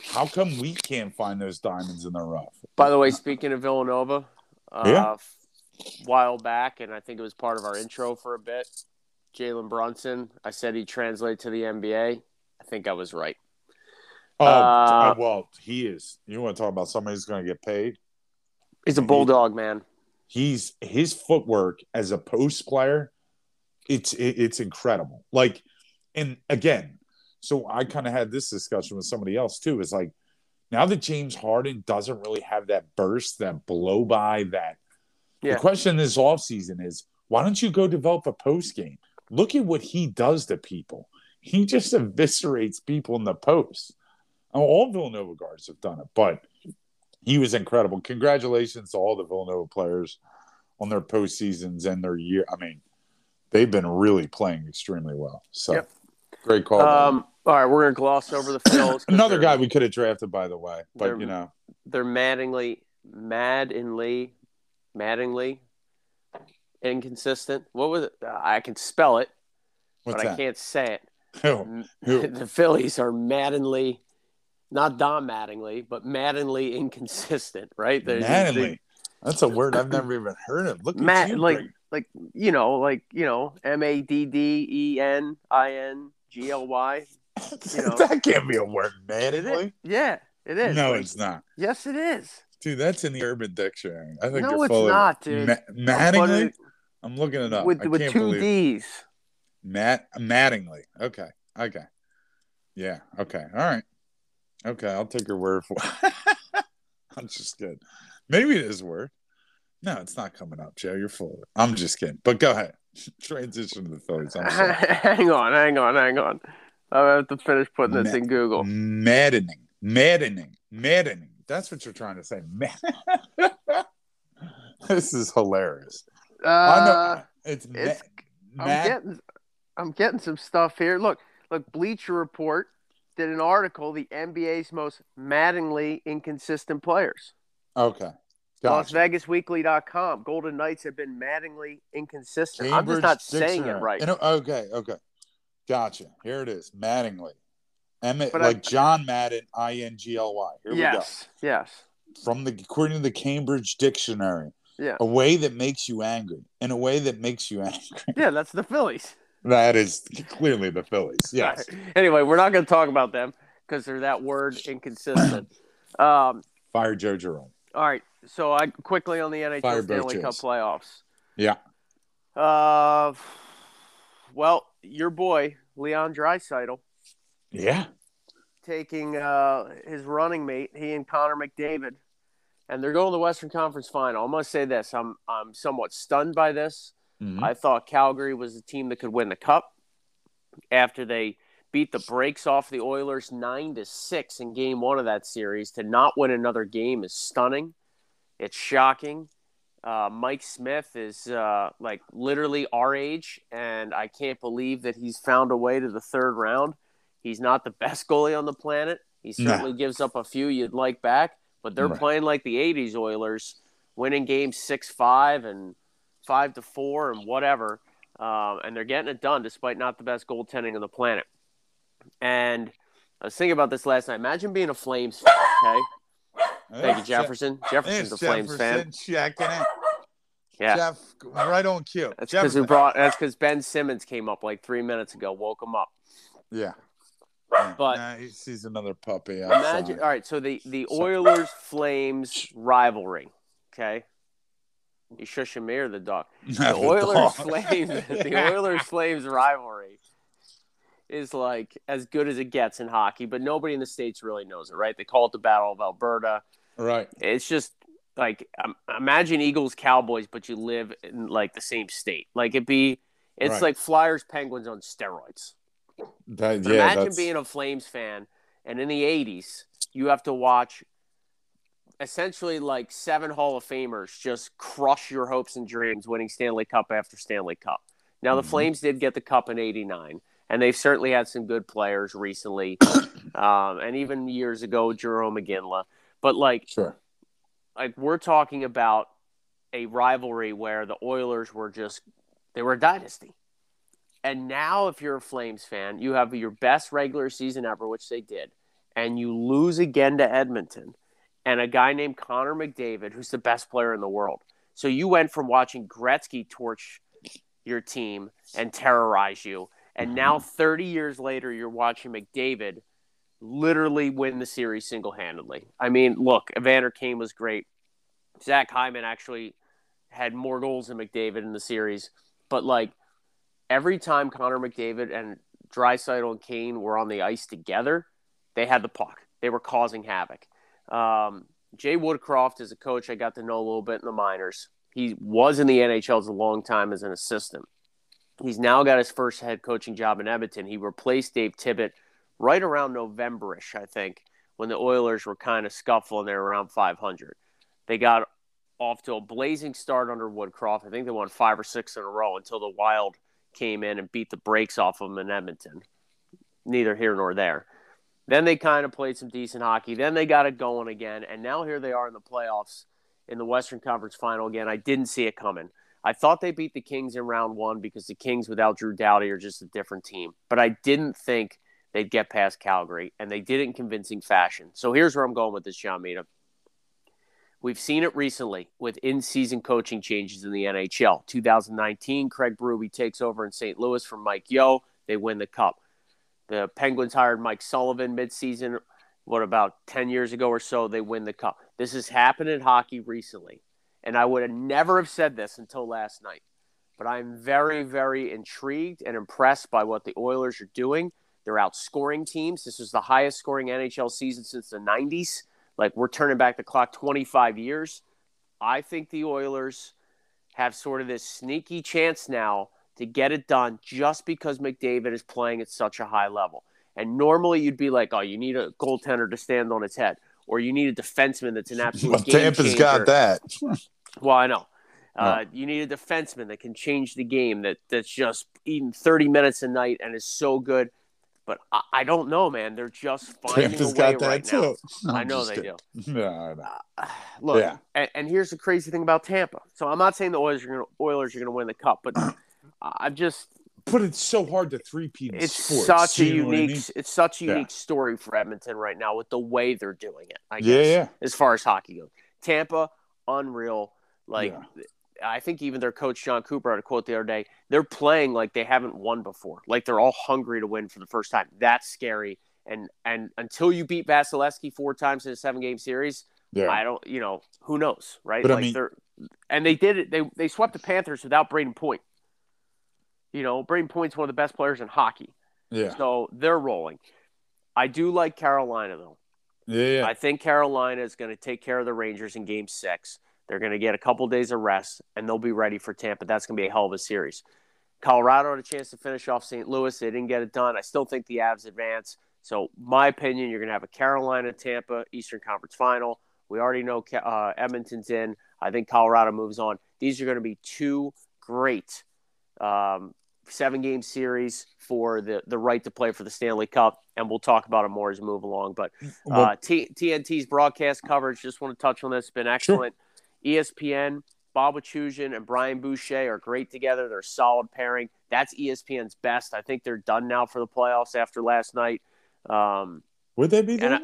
how come we can't find those diamonds in the rough? By the way, speaking of Villanova, uh, Yeah. a while back, and I think it was part of our intro for a bit. Jalen Brunson, I said he'd translate to the NBA. I think I was right. Oh, Uh, uh, well, he is. You want to talk about somebody who's going to get paid? He's a bulldog, man. He's his footwork as a post player. It's it, it's incredible. Like, and again, so I kind of had this discussion with somebody else too. Is like now that James Harden doesn't really have that burst, that blow by, that Yeah. the question this offseason is why don't you go develop a post game? Look at what he does to people. He just [LAUGHS] eviscerates people in the post. All Villanova guards have done it, but he was incredible. Congratulations to all the Villanova players on their postseasons and their year. I mean, they've been really playing extremely well. So Yep. great call. Um, all right, we're gonna gloss over the Phils. Another guy we could have drafted, by the way, but you know, They're maddeningly, maddeningly, maddeningly inconsistent. What was it? I can spell it, what's but I can't say it. Who? Who? [LAUGHS] the Phillies are maddeningly, not Don Mattingly, but maddeningly inconsistent, right? They're- Mattingly. That's a word I've never even heard of. Look at Matt, you, like, Greg. like you know, like you know, M A D D E N I N G L Y. [LAUGHS] that can't be a word. Mattingly. Yeah, it is. No, Like, it's not, Yes, it is. dude. That's in the Urban Dictionary. I think No, you're it's not, dude. Ma- Mattingly. I'm looking it up. with with two D's. Matt Mattingly. Okay. Okay. Yeah. Okay. All right. Okay. I'll take your word for it. [LAUGHS] I'm just kidding. Maybe it is word. No, it's not coming up, Joe. You're full. I'm just kidding. But go ahead. [LAUGHS] Transition to the Phillies. [LAUGHS] Hang on, hang on, hang on. I have to finish putting this Ma- in Google. Maddening. Maddening. Maddening. That's what you're trying to say. This is hilarious. I Uh, know. It's, ma- it's- I'm mad- getting, I'm getting some stuff here. Look, look. Bleacher Report did an article, the NBA's most maddeningly inconsistent players. Okay. Las Gotcha. LasVegasWeekly.com. Golden Knights have been maddeningly inconsistent. I'm just Cambridge not saying it right. And- okay, okay. Gotcha. Here it is. Mattingly. Emmett, But I- like John Madden, I N G L Y. Here yes, yes, we go. From the according to the Cambridge Dictionary, yeah, a way that makes you angry. In a way that makes you [LAUGHS] angry. yeah. That's the Phillies. That is clearly the Phillies. Yes. Anyway, we're not going to talk about them because they're that word [CLEARS THROAT] inconsistent. um, Fire Joe Jerome. all right, so I quickly on the NHL Fire Stanley Cup playoffs. Yeah. Uh, well, your boy Leon Draisaitl Yeah. taking uh, his running mate, he and Connor McDavid, and they're going to the Western Conference Final. Going to say this: I'm I'm somewhat stunned by this. Mhm. I thought Calgary was the team that could win the cup after they beat the brakes off the Oilers nine to six in Game One of that series. To not win another game is stunning. It's shocking. Uh, Mike Smith is uh, like literally our age, and I can't believe that he's found a way to the third round. He's not the [LAUGHS] best goalie on the planet. He certainly gives up a few you'd like back, but they're Right. playing like the '80s Oilers, winning game six five and five to four and whatever, um, and they're getting it done despite not the best goaltending on the planet. And I was thinking about this last night. Imagine being a Flames fan. Okay, thank you, Jefferson. Jefferson's a Flames fan. Checking it. Yeah, Jeff, right on cue. that's because we brought. That's because Ben Simmons came up like three minutes ago. Woke him up. Yeah. But- Nah, he sees another puppy. Imagine. All right, so the the Oilers Flames rivalry. Okay, you shushing me or the dog? [LAUGHS] The The Oilers. Flames. [LAUGHS] The Oilers Flames rivalry is like as good as it gets in hockey, but nobody in the states really knows it, right? They call it the Battle of Alberta. Right. It's just like um, imagine Eagles Cowboys, but you live in like the same state. Like it'd be. It's Right. like Flyers Penguins on steroids. That, yeah, imagine that's, being a Flames fan, and in the '80s, you have to watch essentially like seven Hall of Famers just crush your hopes and dreams, winning Stanley Cup after Stanley Cup. Now the Mhm. Flames did get the cup in '89, and they've certainly had some good players recently, [COUGHS] um, and even years ago, Jarome Iginla. But like, sure. like we're talking about a rivalry where the Oilers were just they were a dynasty. And now if you're a Flames fan, you have your best regular season ever, which they did, and you lose again to Edmonton and a guy named Connor McDavid, who's the best player in the world. So you went from watching Gretzky torch your team and terrorize you, and now mm-hmm. 30 years later, you're watching McDavid literally win the series single handedly. I mean, look, Evander Kane was great. Zach Hyman actually had more goals than McDavid in the series, but like every time Connor McDavid and Draisaitl and Kane were on the ice together, they had the puck. They were causing havoc. Um, Jay Woodcroft is a coach I got to know a little bit in the minors. He was in the NHL a long time as an assistant. He's now got his first head coaching job in Edmonton. He replaced Dave Tippett right around Novemberish, I think, when the Oilers were kind of scuffling. They were around 500. They got off to a blazing start under Woodcroft. I think they won five or six in a row until the Wild came in and beat the brakes off of them in Edmonton. Neither here nor there. Then they kind of played some decent hockey. Then they got it going again. And now here they are in the playoffs in the Western Conference final again. I didn't see it coming. I thought they beat the Kings in round one because the Kings without Drew Doughty are just a different team. But I didn't think they'd get past Calgary, and they did it in convincing fashion. So here's where I'm going with this, John Mita. We've seen it recently with in season coaching changes in the NHL. 2019, Craig Berube takes over in St. Louis from Mike Yeo. They win the cup. The Penguins hired Mike Sullivan midseason. What about 10 years ago or so? They win the cup. This has happened in hockey recently. And I would have never have said this until last night. but I'm very, very intrigued and impressed by what the Oilers are doing. They're outscoring teams. This is the highest scoring NHL season since the 90s. Like we're turning back the clock 25 years. I think the Oilers have sort of this sneaky chance now to get it done just because McDavid is playing at such a high level. And normally you'd be like, oh, you need a goaltender to stand on its head, or you need a defenseman that's an [LAUGHS] absolute Well, Tampa's changer. got that. [LAUGHS] Well, I know. Uh, you need a defenseman that can change the game that that's just eating 30 minutes a night and is so good. But I, I don't know, man. They're just finding Tampa's a way got that right now. too. I I'm know they kidding. do. No, I know. Look, Yeah. and, and here's the crazy thing about Tampa. So I'm not saying the Oilers are going to Oilers are going to win the cup, but [CLEARS THROAT] I'm just But it's so hard to three-peat it's sports. such a what I unique mean? it's such a Yeah. unique story for Edmonton right now with the way they're doing it. I Yeah, guess yeah. as far as hockey goes, Tampa unreal. Like I think even their coach Jon Cooper had a quote the other day. They're playing like they haven't won before. Like they're all hungry to win for the first time. That's scary. And and until you beat Vasilevskiy four times in a seven game series, Yeah. I don't, you know, who knows, right? But I mean- they're, and they did it. They they swept the Panthers without Brayden Point. You know, Brayden Point's one of the best players in hockey, yeah. so they're rolling. I do like Carolina though. Yeah. I think Carolina is going to take care of the Rangers in Game Six. They're going to get a couple days of rest, and they'll be ready for Tampa. That's going to be a hell of a series. Colorado had a chance to finish off St. Louis. They didn't get it done. I still think the Avs advance. So, my opinion, you're going to have a Carolina Tampa Eastern Conference final. We already know uh, Edmonton's in. I think Colorado moves on. These are going to be two great um, seven game series for the, the right to play for the Stanley Cup. And we'll talk about it more as we move along. But uh, T- TNT's broadcast coverage, just want to touch on this, it's been excellent. E ESPN, Bob Wischusen and Brian Boucher are great together. They're a solid pairing. That's ESPN's best. I think they're done now for the playoffs after last night. Um, Would they be I- that?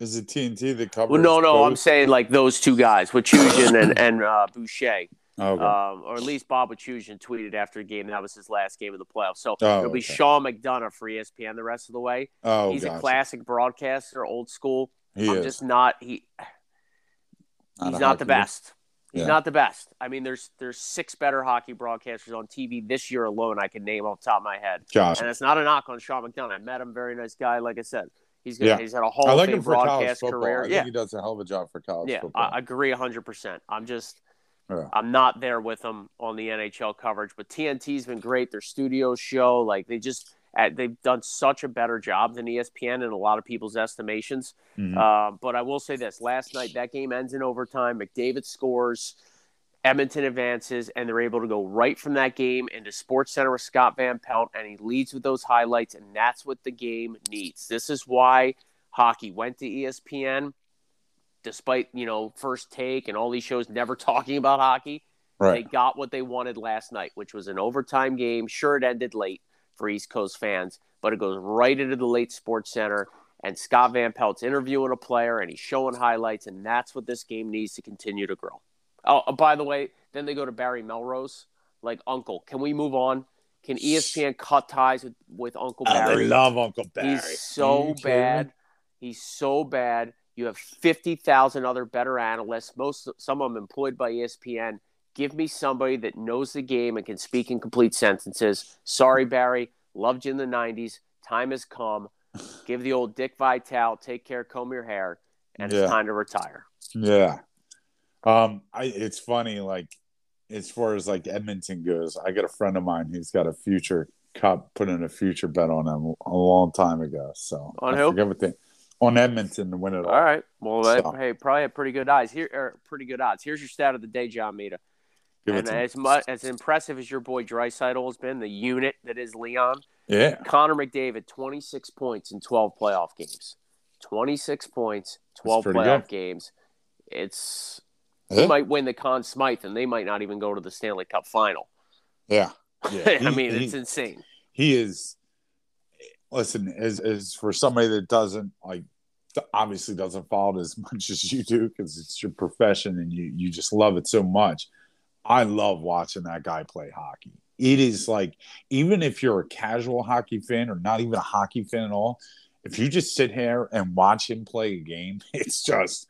Is it TNT that covers? well, no, no, I'm saying like those two guys, Wischusen and, and uh, Boucher. Okay. um, or at least Bob Wischusen tweeted after a game that was his last game of the playoffs. So Oh, it'll be okay. Sean McDonough for ESPN the rest of the way. oh, He's gotcha. a classic broadcaster, old school. He I'm is. just not he. Not he's not the best. He's Yeah. not the best. I mean, there's there's six better hockey broadcasters on TV this year alone. I can name off the top of my head, Gotcha. and it's not a knock on Sean McDonough. I met him, very nice guy. Like I said, he's gonna, Yeah. he's had a whole I like him for college broadcast football. career. I yeah, he does a hell of a job for college yeah, football. I I agree hundred percent. I'm just Yeah. I'm not there with them on the NHL coverage, but TNT's been great. Their studio show, like they just uh, they've done such a better job than ESPN in a lot of people's estimations. Mhm. Uh, but I will say this: last night that game ends in overtime. McDavid scores. Edmonton advances, and they're able to go right from that game into Sports Center with Scott Van Pelt, and he leads with those highlights, and that's what the game needs. This is why hockey went to ESPN, despite you know First Take and all these shows never [LAUGHS] talking about hockey. They got what they wanted last night, which was an overtime game. Sure, it ended late for East Coast fans, but it goes right into the late Sports Center. And Scott Van Pelt's interviewing a player, and he's showing highlights, and that's what this game needs to continue to grow. Oh, uh, by the way, then they go to Barry Melrose, like Uncle. Can we move on? Can ESPN cut ties with, with Uncle I Barry? love Uncle Barry. He's so bad. He's so bad. You have fifty thousand other better analysts. Most some of them employed by ESPN. Give me somebody that knows the game and can speak in complete sentences. Sorry, Barry. Loved you in the '90s. Time has come. Give the old Dick Vitale. Take care. Comb your hair, and Yeah. it's time to retire. Yeah. Um, I it's funny, like as far as like Edmonton goes, I got a friend of mine who's got a future cup, put in a future bet on him a long time ago. So On I who? forget what they on Edmonton to win it all. All right. Well, So- hey, probably have pretty good odds here. Pretty good odds. Here's your stat of the day, John Mita. Give and to me. as much as impressive as your boy Draisaitl has been, the unit that is Leon, Yeah. Connor McDavid, 26 points in 12 playoff games. 26 points, 12 playoff good. games. It's Yeah. he might win the Conn Smythe, and they might not even go to the Stanley Cup final. Yeah. [LAUGHS] Yeah. I mean, he- it's insane. he is listen as as for somebody that doesn't like obviously doesn't follow it as [LAUGHS] much as you do because it's your profession and you you just love it so much i love watching that guy play hockey. It is like even if you're a casual hockey fan or not even a hockey fan at all if you just sit here and watch him play a game [LAUGHS] it's just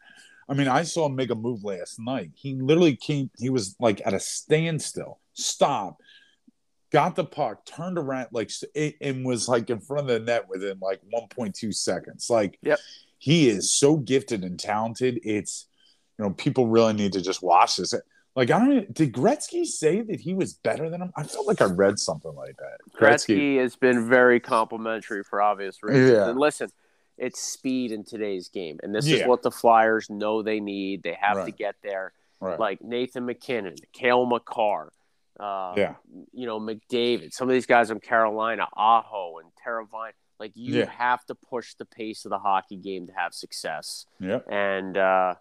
i mean i saw him make a move last night. He literally came he was like at a standstill. Stop got the puck, turned around, like, and was like in front of the net within like 1.2 seconds. Like, Yep. he is so gifted and talented. It's, you know, people really need to just watch this. Like, I don't did Gretzky say that he was better than him? I felt like I read something like that. Gretzky has been very complimentary for obvious reasons. Yeah. And listen, it's speed in today's game, and this is what the Flyers know they need. They have to get there. Right. Like Nathan MacKinnon, Cale Makar, uh, yeah. you know McDavid. Some of these guys from Carolina, Aho and Teravainen. Like you Yeah. have to push the pace of the hockey game to have success. Yeah. and uh,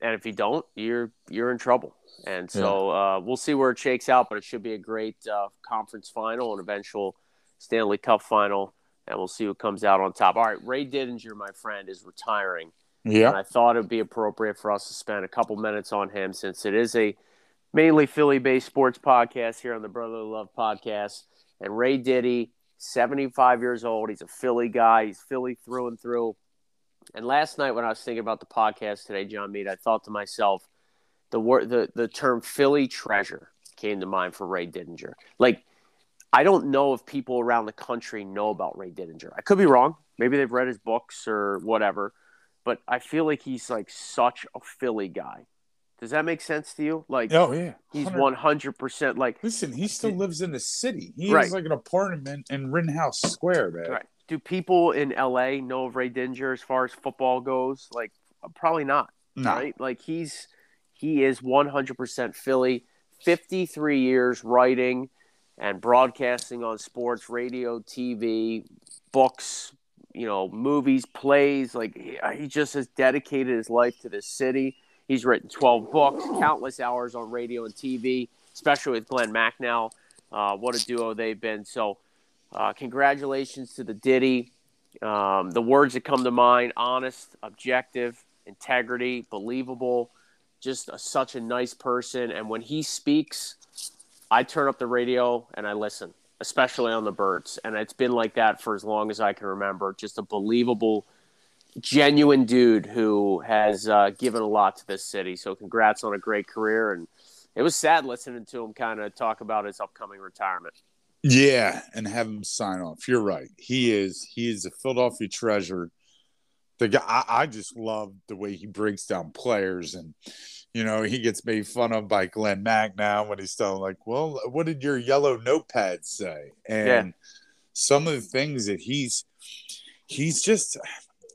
and if you don't, you're you're in trouble. And so uh, we'll see where it shakes out, but it should be a great uh, conference final and eventual Stanley Cup final, and we'll see who comes out on top. All right, Ray Didinger, my friend, is retiring, and Yeah. I thought it'd be appropriate for us to spend a couple minutes on him since it is a mainly Philly-based sports podcast here on the Brotherly Love podcast. And Ray Diddy, 75 years old, he's a Philly guy. He's Philly through and through. And last night when I was thinking about the podcast today, John Mita, I thought to myself, the word the, the term Philly treasure came to mind for Ray Didinger. Like I don't know if people around the country know about Ray Didinger. I could be wrong. Maybe they've read his books or whatever. But I feel like he's like such a Philly guy. Does that make sense to you? Like Oh, yeah. he's 100 one hundred percent like Listen, he still lives in the city. He Right. has like an apartment in Rittenhouse Square, man. Right. Do people in LA know of Ray Dinger as far as football goes? Like, uh, probably not. No. Right? Like he's he is 100% Philly. 53 years writing and broadcasting on sports, radio, TV, books, you know, movies, plays. Like he, uh, he just has dedicated his life to this city. He's written 12 books, countless hours on radio and TV, especially with Glenn Macnow. Uh, what a duo they've been. So, uh, congratulations to the Diddy. Um, the words that come to mind honest, objective, integrity, believable, just a, such a nice person. And when he speaks, I turn up the radio and I listen, especially on the birds. And it's been like that for as long as I can remember. Just a believable, genuine dude who has uh, given a lot to this city. So, congrats on a great career. And it was sad listening to him kind of talk about his upcoming retirement. Yeah, and have him sign off. You're right. He is. He is a Philadelphia treasure. The guy. I, I just love the way he breaks down players, and you know he gets made fun of by Glenn Macnow when he's telling like, "Well, what did your yellow notepad say?" And Yeah. some of the things that he's he's just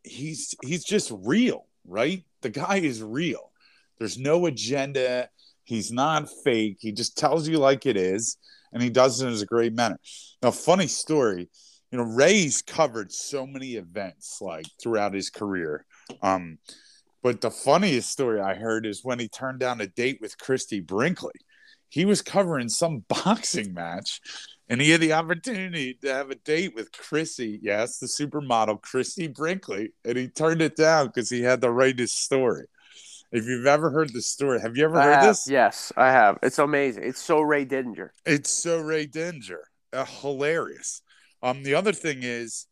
he's he's just real, right? The guy is real. There's no agenda. He's not fake. He just tells you like it is and he does it in a great manner. Now, funny story, you know, Ray's covered so many events like throughout his career. Um, but the funniest story I heard is when he turned down a date with Christie Brinkley. He was covering some [LAUGHS] boxing match and he had the opportunity to have a date with Chrissy, yes, the supermodel Chrissy Brinkley, and he turned it down because he had to write his story. If you've ever heard the story, have you ever I heard have. this? Yes, I have. It's amazing. It's so Ray Didinger. It's so Ray Dinger, uh, hilarious. Um, the other thing is,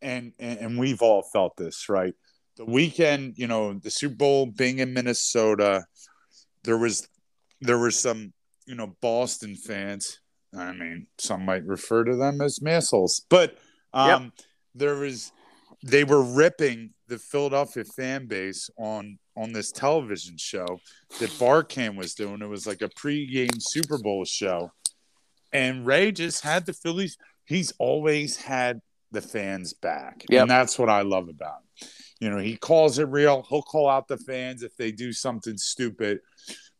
and, and and we've all felt this, right? The weekend, you know, the Super Bowl being in Minnesota, there was there were some, you know, Boston fans. I mean, some might refer to them as massholes, but um, there was they were ripping the Philadelphia fan base on on this television show that Barcam was doing. It was like a pregame Super Bowl show. And Ray just had the Phillies. He's always had the fans back. Yep. And that's what I love about him. You know, he calls it real. He'll call out the fans if they do something stupid.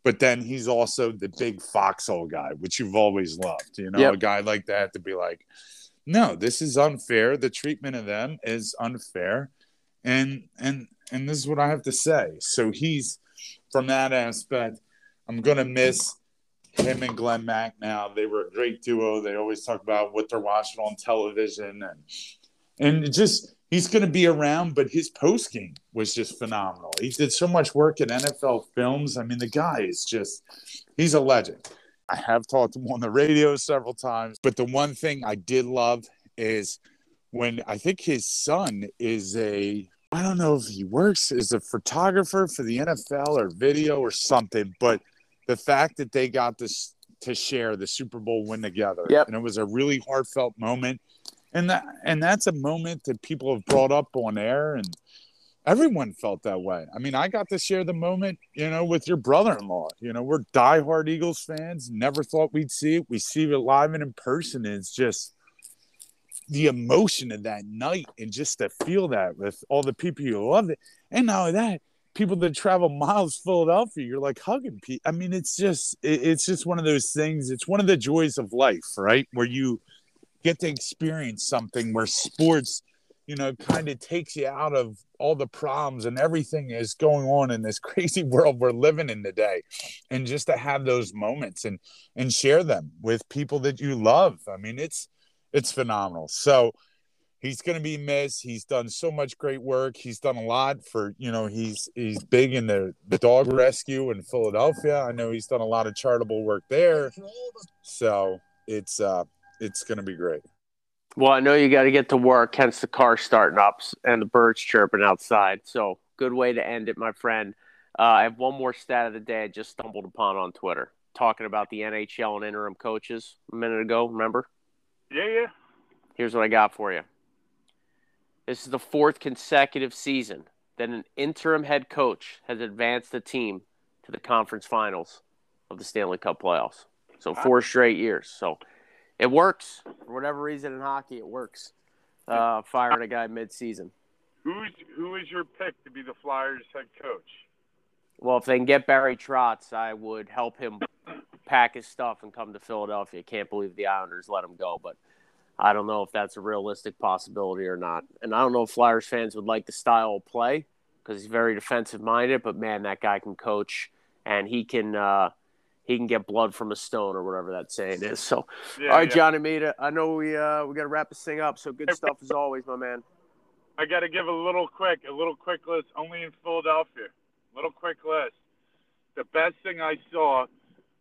But then he's also the big foxhole guy, which you've always loved. You know, Yep. a guy like that to be like, no, this is unfair. The treatment of them is unfair. And and and this is what I have to say. So he's from that aspect, I'm gonna miss him and Glenn Macnow. They were a great duo. They always talk about what they're watching on television and and it just he's gonna be around, but his post game was just phenomenal. He did so much work at NFL films. I mean, the guy is just he's a legend. I have talked to him on the radio several times, but the one thing I did love is when I think his son is a I don't know if he works as a photographer for the NFL or video or something, but the fact that they got this to share the Super Bowl win together. Yep. And it was a really heartfelt moment. And that and that's a moment that people have brought up on air and everyone felt that way. I mean, I got to share the moment, you know, with your brother-in-law. You know, we're diehard Eagles fans. Never thought we'd see it. We see it live and in person. And it's just the emotion of that night and just to feel that with all the people you love it. And only that, people that travel miles to Philadelphia, you're like hugging people. I mean, it's just it, it's just one of those things. It's one of the joys of life, right? Where you get to experience something where sports, you know, kind of takes you out of all the problems and everything is going on in this [LAUGHS] crazy world we're living in today. And just to have those moments and and share them with people that you love. I mean, it's it's phenomenal. So he's going to be missed. He's done so much great work. He's done a lot for you know he's he's big in the, the dog rescue in Philadelphia. I know he's done a lot of charitable work there. So it's uh it's going to be great. Well, I know you got to get to work, hence the car starting up and the birds chirping outside. So, good way to end it, my friend. Uh, I have one more stat of the day I just stumbled upon on Twitter, talking about the NHL and interim coaches a minute ago. Remember? Yeah, yeah. Here's what I got for you. This is the fourth consecutive season that an interim head coach has advanced the team to the conference finals of the Stanley Cup playoffs. So four straight years. So it works for whatever reason in hockey. It works. Uh, firing a guy mid-season. Who's who is your pick to be the Flyers head coach? Well, if they can get Barry Trotz, I would help him pack his stuff and come to Philadelphia. Can't believe the Islanders let him go, but I don't know if that's a realistic possibility or not. And I don't know if Flyers fans would like the style of play because he's very defensive minded. But man, that guy can coach and he can uh, he can get blood from a stone or whatever that saying is. So, Yeah, all right, yeah. Johnny Mita, I know we uh, we got to wrap this thing up. So good stuff as always, my man. I got to give a little quick, a little quick list. Only in Philadelphia. A little quick list. The best thing I saw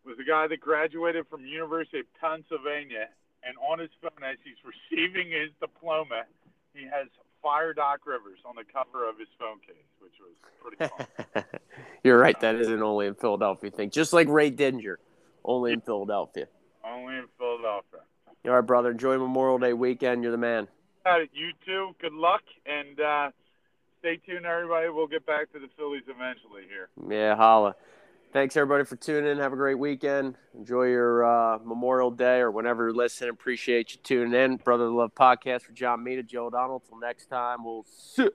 was a guy that graduated from University of Pennsylvania, and on his phone as he's [LAUGHS] receiving his diploma, he has Fire Doc Rivers on the cover of his phone case, which was pretty [LAUGHS] fun. You're right. That isn't only in Philadelphia thing. Just like Ray Dinger, only in Philadelphia. Only in Philadelphia. All right, brother. Enjoy Memorial Day weekend. You're the man. Uh, you too. Good luck, and uh, stay tuned, everybody. We'll get back to the Phillies eventually here. Yeah, holla. Thanks everybody for tuning in. Have a great weekend. Enjoy your uh, Memorial Day or whenever you're listening. Appreciate you tuning in. Brother Love Podcast for John Mita, Joe O'Donnell. Till next time, we'll see.